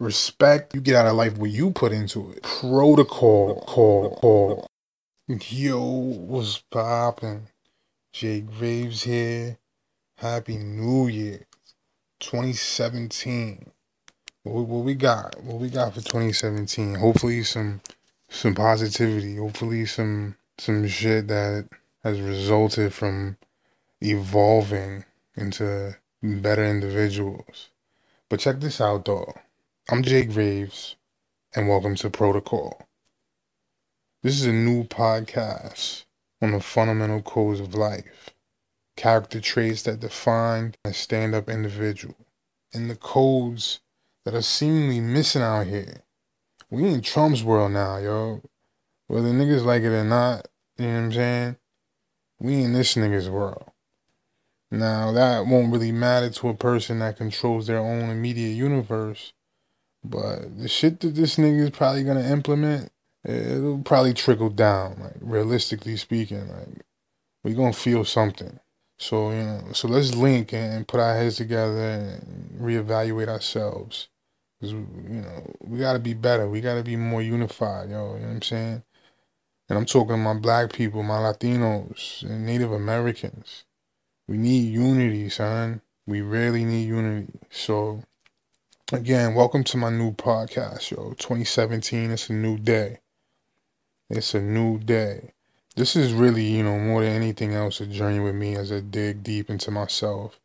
Respect, you get out of life what you put into it. Protocol, call, call. Yo, what's poppin'? Jay Graves here. Happy New Year, 2017. What, what we got? What we got for 2017? Hopefully some some positivity. Hopefully some some shit that has resulted from evolving into better individuals. But check this out though. I'm Jay Graves, and welcome to Protocol. This is a new podcast on the fundamental codes of life, character traits that define a stand up individual, and the codes that are seemingly missing out here. We in Trump's world now, yo. Whether niggas like it or not, you know what I'm saying? We in this nigga's world. Now, that won't really matter to a person that controls their own immediate universe but the shit that this nigga is probably gonna implement, it'll probably trickle down. Like realistically speaking, like we gonna feel something. So you know, so let's link and put our heads together and reevaluate ourselves. Cause you know we gotta be better. We gotta be more unified, yo. You know what I'm saying? And I'm talking my black people, my Latinos, and Native Americans. We need unity, son. We really need unity. So Again, welcome to my new podcast, yo. 2017, it's a new day. It's a new day. This is really, you know, more than anything else, a journey with me as I dig deep into myself,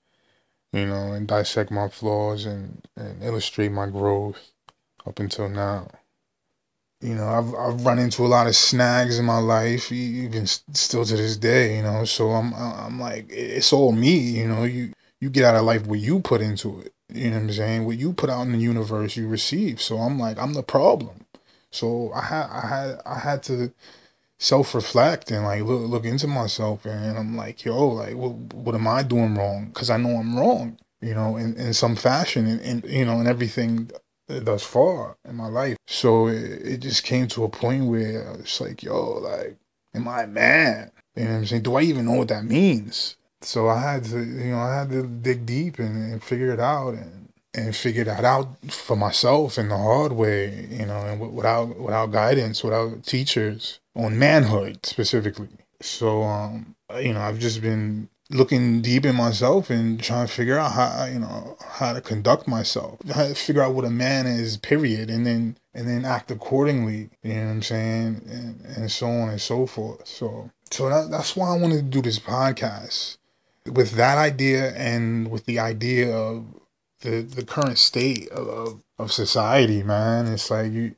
you know, and dissect my flaws and, and illustrate my growth up until now. You know, I've I've run into a lot of snags in my life, even still to this day. You know, so I'm I'm like, it's all me. You know, you you get out of life what you put into it. You know what I'm saying? What you put out in the universe, you receive. So I'm like, I'm the problem. So I had, I had, I had to self reflect and like look, look into myself, and I'm like, yo, like, what, what am I doing wrong? Because I know I'm wrong, you know, in, in some fashion, and, and you know, and everything thus far in my life. So it, it just came to a point where it's like, yo, like, am I man? You know what I'm saying? Do I even know what that means? So I had to, you know, I had to dig deep and, and figure it out and, and figure that out for myself in the hard way, you know, and without without guidance, without teachers on manhood specifically. So, um, you know, I've just been looking deep in myself and trying to figure out how, you know, how to conduct myself, how to figure out what a man is, period, and then and then act accordingly. You know what I'm saying, and, and so on and so forth. So, so that, that's why I wanted to do this podcast with that idea and with the idea of the the current state of of society, man, it's like you,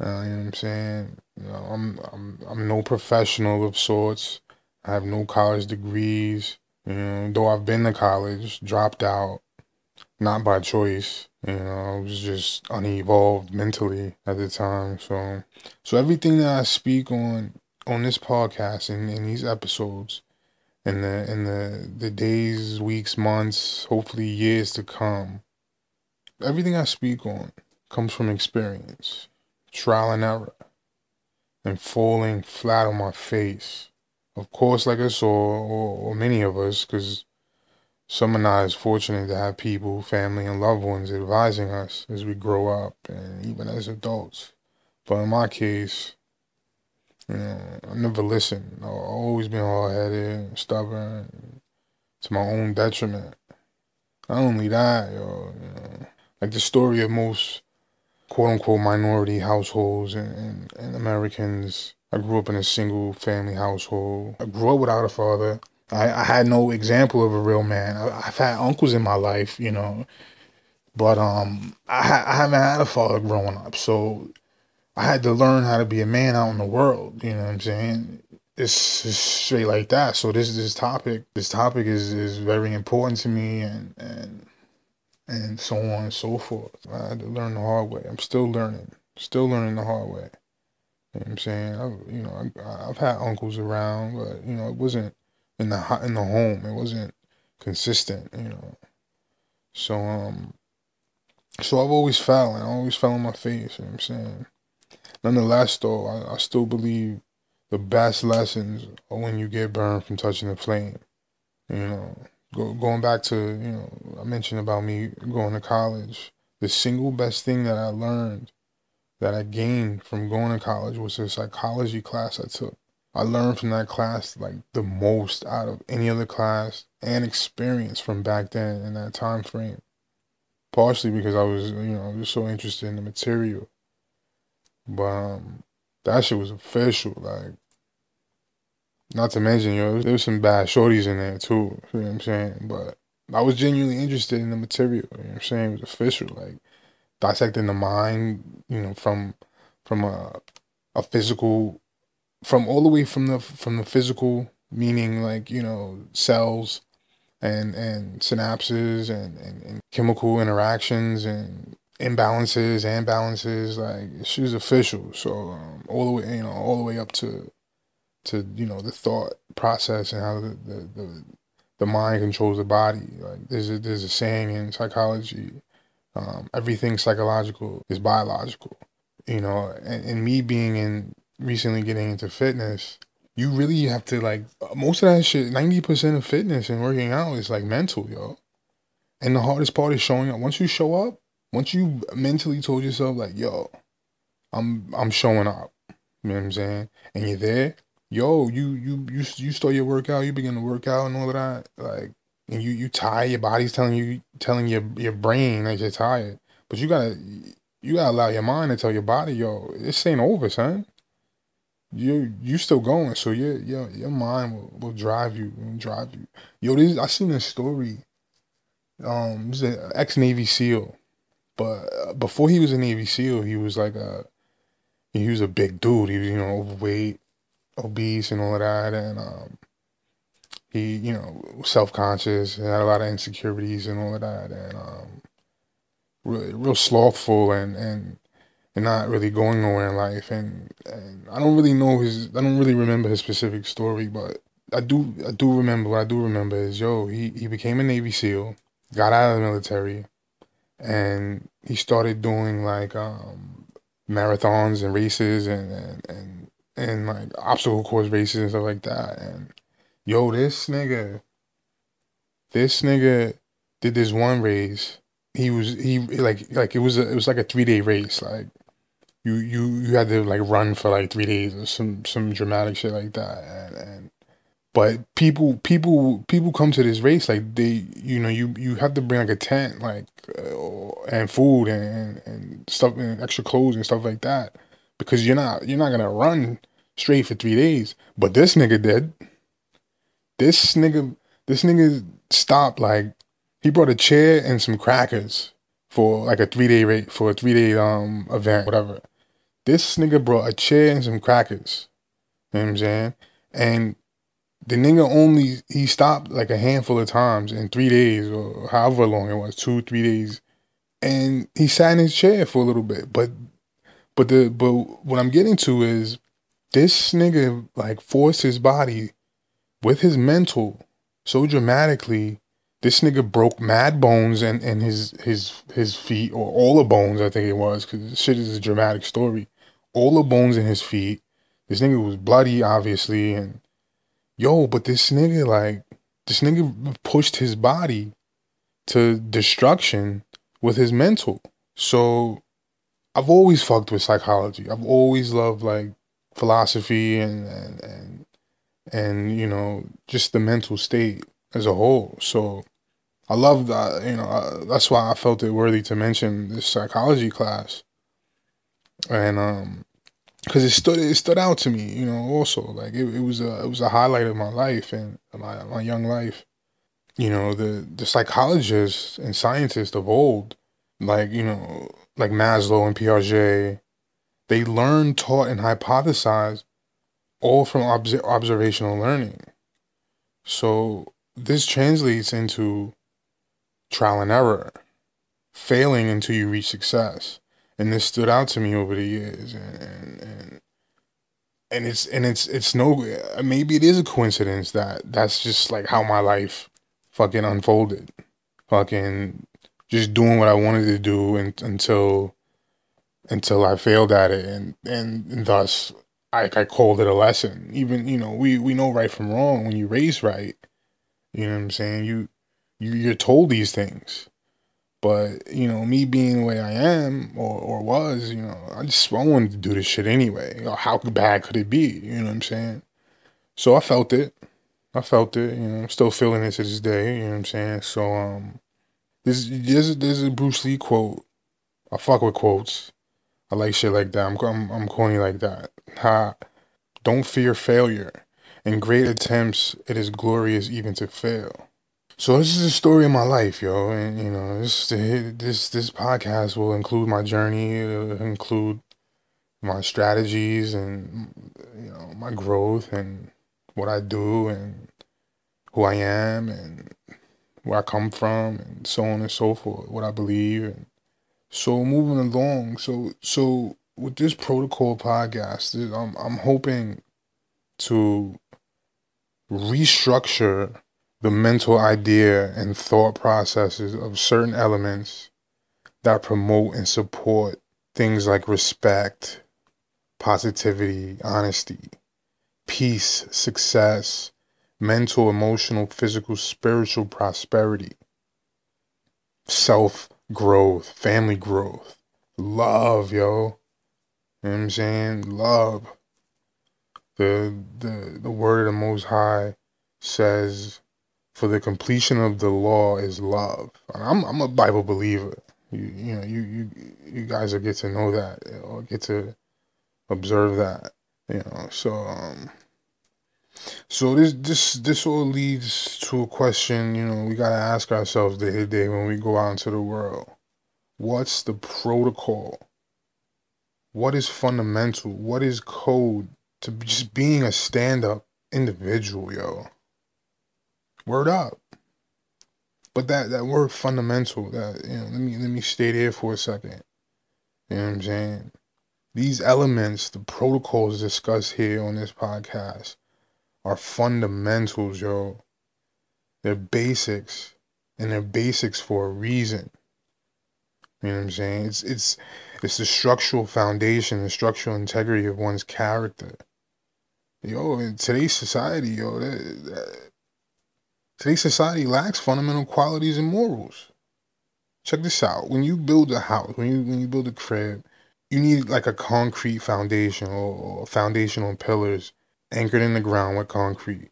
uh, you know what I'm saying. You know, I'm I'm I'm no professional of sorts. I have no college degrees. You know, though I've been to college, dropped out, not by choice. You know, I was just unevolved mentally at the time. So, so everything that I speak on on this podcast and in these episodes in the in the the days, weeks, months, hopefully years to come. Everything I speak on comes from experience, trial and error, and falling flat on my face. Of course, like us all, or, or many of us, because some are not as fortunate to have people, family, and loved ones advising us as we grow up and even as adults. But in my case, know, I never listened. I've always been hard headed, stubborn, to my own detriment. Not only that, yo, you know, like the story of most quote unquote minority households and, and, and Americans. I grew up in a single family household. I grew up without a father. I, I had no example of a real man. I, have had uncles in my life, you know, but um, I, I haven't had a father growing up. So I had to learn how to be a man out in the world. You know what I'm saying? It's, it's straight like that. So this this topic this topic is is very important to me and and and so on and so forth. I had to learn the hard way. I'm still learning, still learning the hard way. You know what I'm saying? I, you know, I, I've had uncles around, but you know, it wasn't in the in the home. It wasn't consistent. You know, so um, so I've always fell, and I always fell on my face. You know what I'm saying? Nonetheless, though, I, I still believe the best lessons are when you get burned from touching the flame. You know, go, going back to, you know, I mentioned about me going to college. the single best thing that I learned that I gained from going to college was a psychology class I took. I learned from that class like the most out of any other class and experience from back then in that time frame. Partially because I was, you know, just so interested in the material. But um, that shit was official. Like, not to mention, yo, there was some bad shorties in there too. You know what I'm saying? But I was genuinely interested in the material. You know what I'm saying? It was official. Like, dissecting the mind, you know, from from a a physical from all the way from the from the physical meaning like, you know, cells and and synapses and, and, and chemical interactions and imbalances and balances like she was official so um, all the way you know all the way up to to you know the thought process and how the the, the, the mind controls the body like there's a, there's a saying in psychology um, everything psychological is biological, you know. And, and me being in recently getting into fitness, you really have to like most of that shit. Ninety percent of fitness and working out is like mental, yo. And the hardest part is showing up. Once you show up, once you mentally told yourself like, yo, I'm I'm showing up. You know what I'm saying? And you're there, yo, you you you you start your workout, you begin to work out and all of that. Like and you you tired, your body's telling you telling your your brain that you're tired. But you gotta you gotta allow your mind to tell your body, yo, this ain't over, son. You you still going, so your your your mind will, will drive you and drive you. Yo, this I seen this story. Um, this is an ex Navy SEAL, but uh, before he was a Navy SEAL, he was like a he was a big dude. He was you know overweight, obese, and all of that, and um, he, you know, self conscious, had a lot of insecurities and all of that, and um, really real slothful and and and not really going nowhere in life. And and I don't really know his, I don't really remember his specific story, but I do I do remember what I do remember is yo, he he became a Navy SEAL, got out of the military, and he started doing like um marathons and races and and and, and like obstacle course races and stuff like that and yo, this nigga, this nigga did this one race. He was he like like it was a, it was like a three day race. Like you you you had to like run for like three days or some some dramatic shit like that. And, and but people people people come to this race like they you know you you have to bring like a tent like uh, and food and and stuff and extra clothes and stuff like that because you're not you're not gonna run straight for three days. But this nigga did this nigga, this nigga stopped like he brought a chair and some crackers for like a three day rate for a three day um event, whatever. This nigga brought a chair and some crackers. You know what I'm saying? And the nigga only he stopped like a handful of times in three days or however long it was, two, three days. And he sat in his chair for a little bit. But but the but what I'm getting to is this nigga like forced his body with his mental so dramatically. This nigga broke mad bones and, and his his his feet or all the bones I think it was because shit is a dramatic story. All the bones in his feet. This nigga was bloody obviously and yo, but this nigga like this nigga pushed his body to destruction with his mental. So I've always fucked with psychology. I've always loved like philosophy and and, and and you know just the mental state as a whole. So I love that. You know that's why I felt it worthy to mention this psychology class, and um, because it stood it stood out to me. You know, also like it, it was a it was a highlight of my life and my my young life. You know the the psychologists and scientists of old, like you know like Maslow and Piaget, they learned, taught, and hypothesized all from obs- observational learning. So this translates into trial and error, failing until you reach success. And this stood out to me over the years, and and and, and it's and it's it's no uh, maybe it is a coincidence that that's just like how my life fucking unfolded, fucking just doing what I wanted to do and, until until I failed at it, and and, and thus I, I called it a lesson. Even you know, we we know right from wrong when you raise right. You know what I'm saying? You you you're told these things, But you know, me being the way I am or or was, you know, I just I wanted to do this shit anyway. How bad could it be? You know what I'm saying? So I felt it. I felt it. You know, I'm still feeling it to this day. You know what I'm saying? So um, there's there's there's a Bruce Lee quote. I fuck with quotes. I like shit like that. I'm I'm, I'm corny like that. Ha! Don't fear failure. In great attempts, it is glorious even to fail. So this is the story of my life, yo, and you know this this this podcast will include my journey, It'll include my strategies and you know my growth and what I do and who I am and where I come from and so on and so forth, what I believe and so moving along. So so with this protocol podcast, I'm I'm hoping to restructure the mental idea and thought processes of certain elements that promote and support things like respect, positivity, honesty, peace, success, mental, emotional, physical, spiritual prosperity, self growth, family growth, love, yo. You know what I'm saying? Love. The the the word of the most high says for the completion of the law is love. I'm I'm a Bible believer. You you know you you you guys will get to know that or get to observe that. You know so um so this this this all leads to a question. You know we gotta ask ourselves day to day when we go out into the world. What's the protocol? What is fundamental? What is code to just being a stand up individual, yo? Word up. But that, that word fundamental, that you know, let me let me stay there for a second. You know what I'm saying? These elements, the protocols discussed here on this podcast are fundamentals, yo. They're basics. And they're basics for a reason. You know what I'm saying? It's it's it's the structural foundation, the structural integrity of one's character. Yo, in today's society, yo, that, that Today's society lacks fundamental qualities and morals. Check this out. When you build a house, when you when you build a crib, you need like a concrete foundation or, or foundational pillars anchored in the ground with concrete.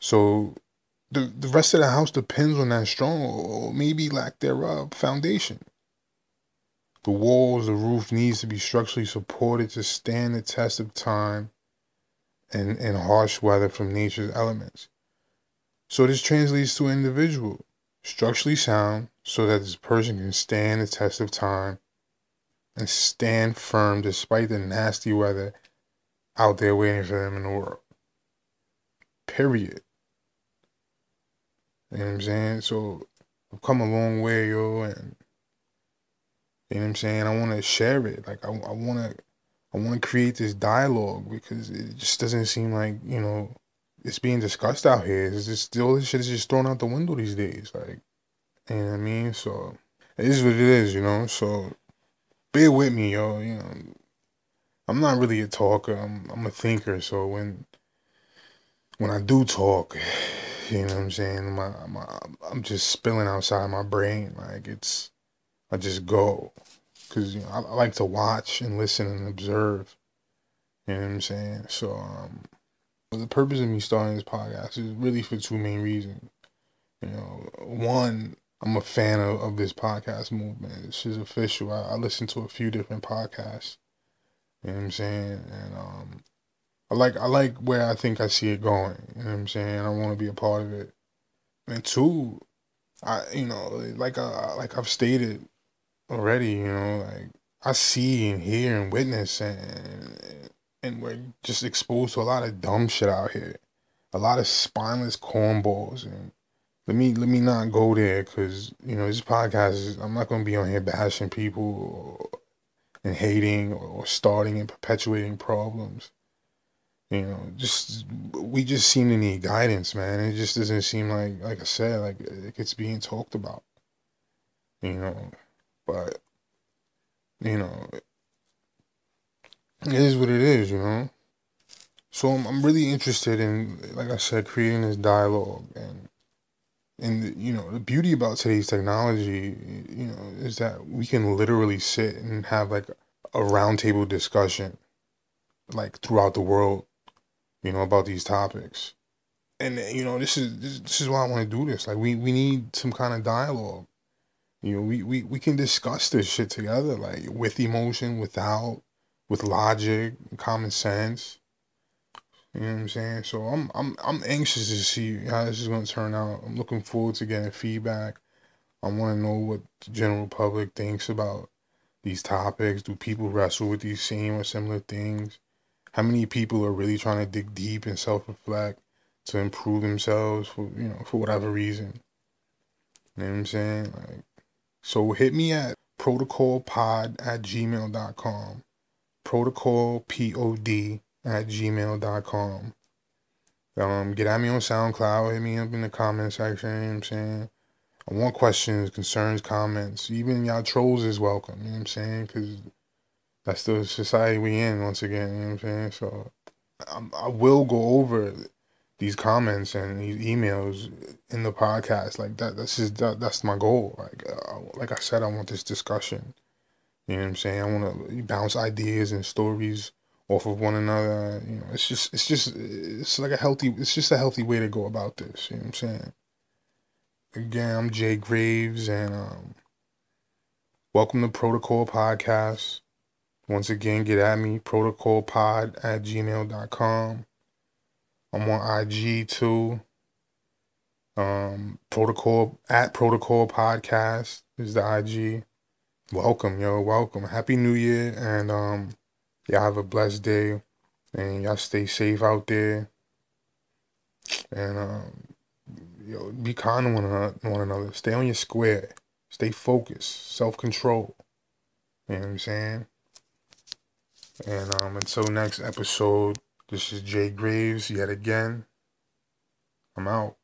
So the the rest of the house depends on that strong or maybe lack thereof foundation. The walls, the roof needs to be structurally supported to stand the test of time and, and harsh weather from nature's elements. So this translates to an individual, structurally sound, so that this person can stand the test of time and stand firm despite the nasty weather out there waiting for them in the world. Period. You know what I'm saying? So I've come a long way, yo, and you know what I'm saying? I want to share it. Like I, I want to, I want to create this dialogue because it just doesn't seem like you know it's being discussed out here. It's just all this shit is just thrown out the window these days. Like, you know what I mean? So it is what it is, you know. So bear with me, yo. You know, I'm not really a talker. I'm I'm a thinker. So when when I do talk, you know what I'm saying? My, my I'm just spilling outside my brain. Like it's I just go because you know I, I like to watch and listen and observe. You know what I'm saying? So um the purpose of me starting this podcast is really for two main reasons. You know, one, I'm a fan of, of this podcast movement. It's just official. I, I listen to a few different podcasts. You know what I'm saying? And um I like I like where I think I see it going. You know what I'm saying? I want to be a part of it. And two, I you know, like uh, like I've stated already, you know, like I see and hear and witness and and we're just exposed to a lot of dumb shit out here, a lot of spineless cornballs. And let me let me not go there because you know this podcast is. I'm not gonna be on here bashing people or, and hating or starting and perpetuating problems. You know, just we just seem to need guidance, man. It just doesn't seem like, like I said, like it's being talked about. You know, but you know, it is what it is, you know. So I'm, I'm really interested in, like I said, creating this dialogue and and you know the beauty about today's technology you know is that we can literally sit and have like a roundtable discussion like throughout the world you know about these topics. And you know this is this, this is why i want to do this. Like we we need some kind of dialogue. You know we, we we can discuss this shit together like with emotion without with logic and common sense you know what I'm saying? So I'm I'm I'm anxious to see how this is gonna turn out. I'm looking forward to getting feedback. I want to know what the general public thinks about these topics. Do people wrestle with these same or similar things? How many people are really trying to dig deep and self-reflect to improve themselves for you know for whatever reason? You know what I'm saying? Like, so hit me at protocolpod at gmail.com. Protocol P O D at gmail.com. Um, get at me on SoundCloud, hit me up in the comment section, you know I'm saying? I want questions, concerns, comments. Even y'all trolls is welcome, you know what I'm saying? Because that's the society we in, once again, you know what I'm saying? So I'm, I will go over these comments and these emails in the podcast. Like that, that's just, that, that's my goal. Like, uh, like I said, I want this discussion. You know what I'm saying? I want to bounce ideas and stories off of one another. You know, it's just it's just it's like a healthy it's just a healthy way to go about this. You know what I'm saying? Again, I'm Jay Graves and um, welcome to Protocol Podcast. Once again, get at me, protocolpod at gmail.com. I'm on IG too. Um, protocol at protocol podcast is the IG. Welcome, yo, welcome. Happy New Year and um Y'all have a blessed day and y'all stay safe out there. And um, yo, be kind to one another, one another. Stay on your square. Stay focused. Self control. You know what I'm saying? And um, until next episode, this is Jay Graves yet again. I'm out.